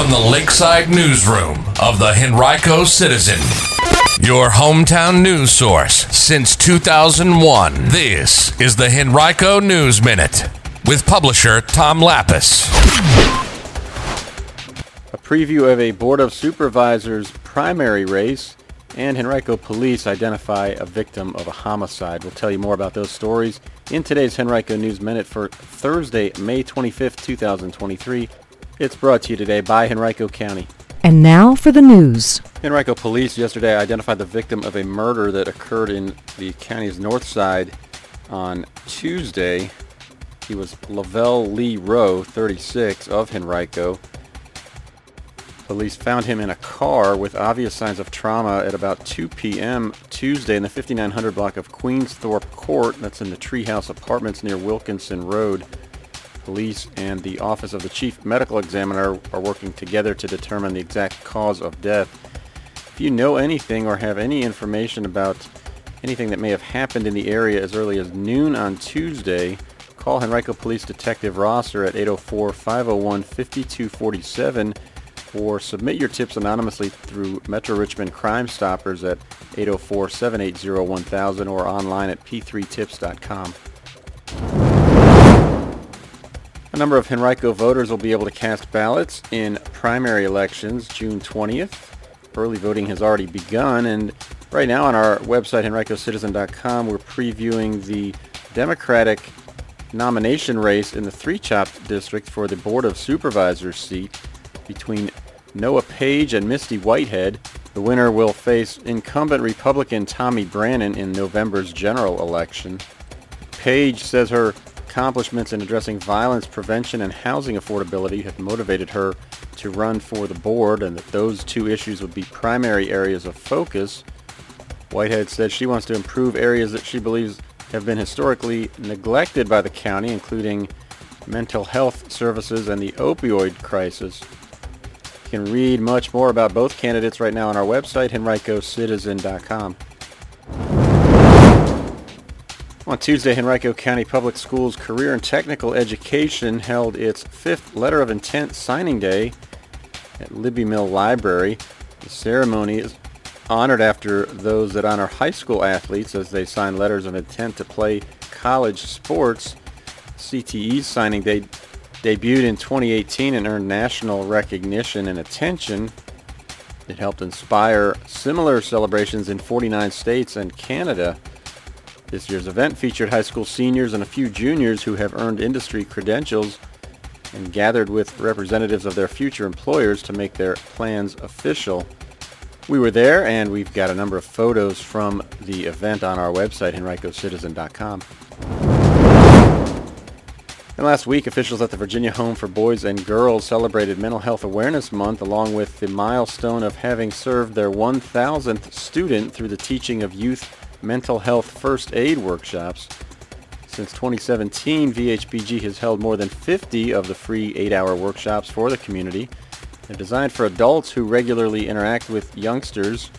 from the Lakeside Newsroom of the Henrico Citizen, your hometown news source since 2001. This is the Henrico News Minute with publisher Tom Lappas. A preview of a Board of Supervisors primary race and Henrico police identify a victim of a homicide. We'll tell you more about those stories in today's Henrico News Minute for Thursday, May 25th, 2023. It's brought to you today by Henrico County. And now for the news. Henrico police yesterday identified the victim of a murder that occurred in the county's north side on Tuesday. He was Lavelle Lee Rowe, 36, of Henrico. Police found him in a car with obvious signs of trauma at about 2 p.m. Tuesday in the 5900 block of Queensthorpe Court. That's in the Treehouse Apartments near Wilkinson Road. Police and the Office of the Chief Medical Examiner are working together to determine the exact cause of death. If you know anything or have any information about anything that may have happened in the area as early as noon on Tuesday, call Henrico Police Detective Rosser at 804-501-5247 or submit your tips anonymously through Metro Richmond Crime Stoppers at 804-780-1000 or online at p3tips.com. A number of Henrico voters will be able to cast ballots in primary elections June 20th. Early voting has already begun, and right now on our website, henricocitizen.com, we're previewing the Democratic nomination race in the Three Chopt district for the Board of Supervisors seat between Noah Page and Misty Whitehead. The winner will face incumbent Republican Tommy Branin in November's general election. Page says her accomplishments in addressing violence prevention and housing affordability have motivated her to run for the board and that those two issues would be primary areas of focus. Whitehead said she wants to improve areas that she believes have been historically neglected by the county, including mental health services and the opioid crisis. You can read much more about both candidates right now on our website, henricocitizen.com. On Tuesday, Henrico County Public Schools Career and Technical Education held its fifth letter of intent signing day at Libby Mill Library. The ceremony is honored after those that honor high school athletes as they sign letters of intent to play college sports. CTE's signing day debuted in 2018 and earned national recognition and attention. It helped inspire similar celebrations in 49 states and Canada. This year's event featured high school seniors and a few juniors who have earned industry credentials and gathered with representatives of their future employers to make their plans official. We were there and we've got a number of photos from the event on our website, henricocitizen.com. And last week, officials at the Virginia Home for Boys and Girls celebrated Mental Health Awareness Month along with the milestone of having served their 1,000th student through the teaching of youth mental health first aid workshops. Since 2017, VHBG has held more than 50 of the free 8-hour workshops for the community. They're designed for adults who regularly interact with youngsters.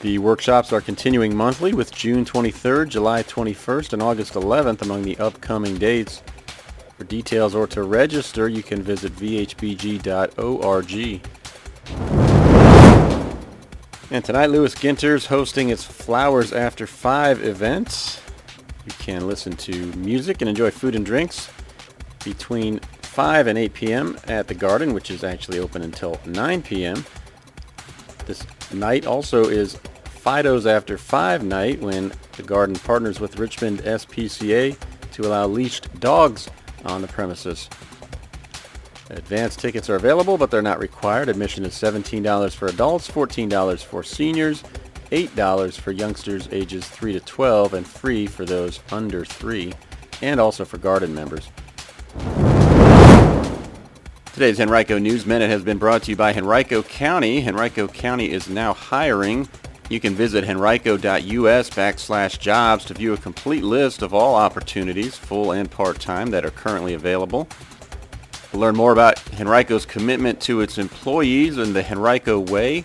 The workshops are continuing monthly with June 23rd, July 21st, and August 11th among the upcoming dates. For details or to register, you can visit vhbg.org. And tonight, Lewis Ginter's hosting its Flowers After 5 event. You can listen to music and enjoy food and drinks between 5 and 8 p.m. at the Garden, which is actually open until 9 p.m. This night also is Fido's After 5 night when the Garden partners with Richmond SPCA to allow leashed dogs on the premises. Advance tickets are available, but they're not required. Admission is $17 for adults, $14 for seniors, $8 for youngsters ages 3 to 12, and free for those under 3, and also for garden members. Today's Henrico News Minute has been brought to you by Henrico County. Henrico County is now hiring. You can visit henrico.us backslash jobs to view a complete list of all opportunities, full and part-time, that are currently available. To learn more about Henrico's commitment to its employees and the Henrico Way,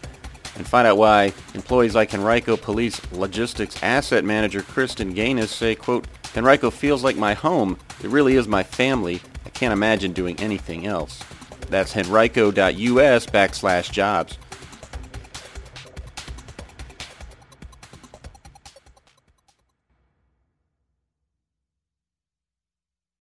and find out why employees like Henrico Police Logistics Asset Manager Kristen Gaines say, quote, Henrico feels like my home. It really is my family. I can't imagine doing anything else. That's henrico.us backslash jobs.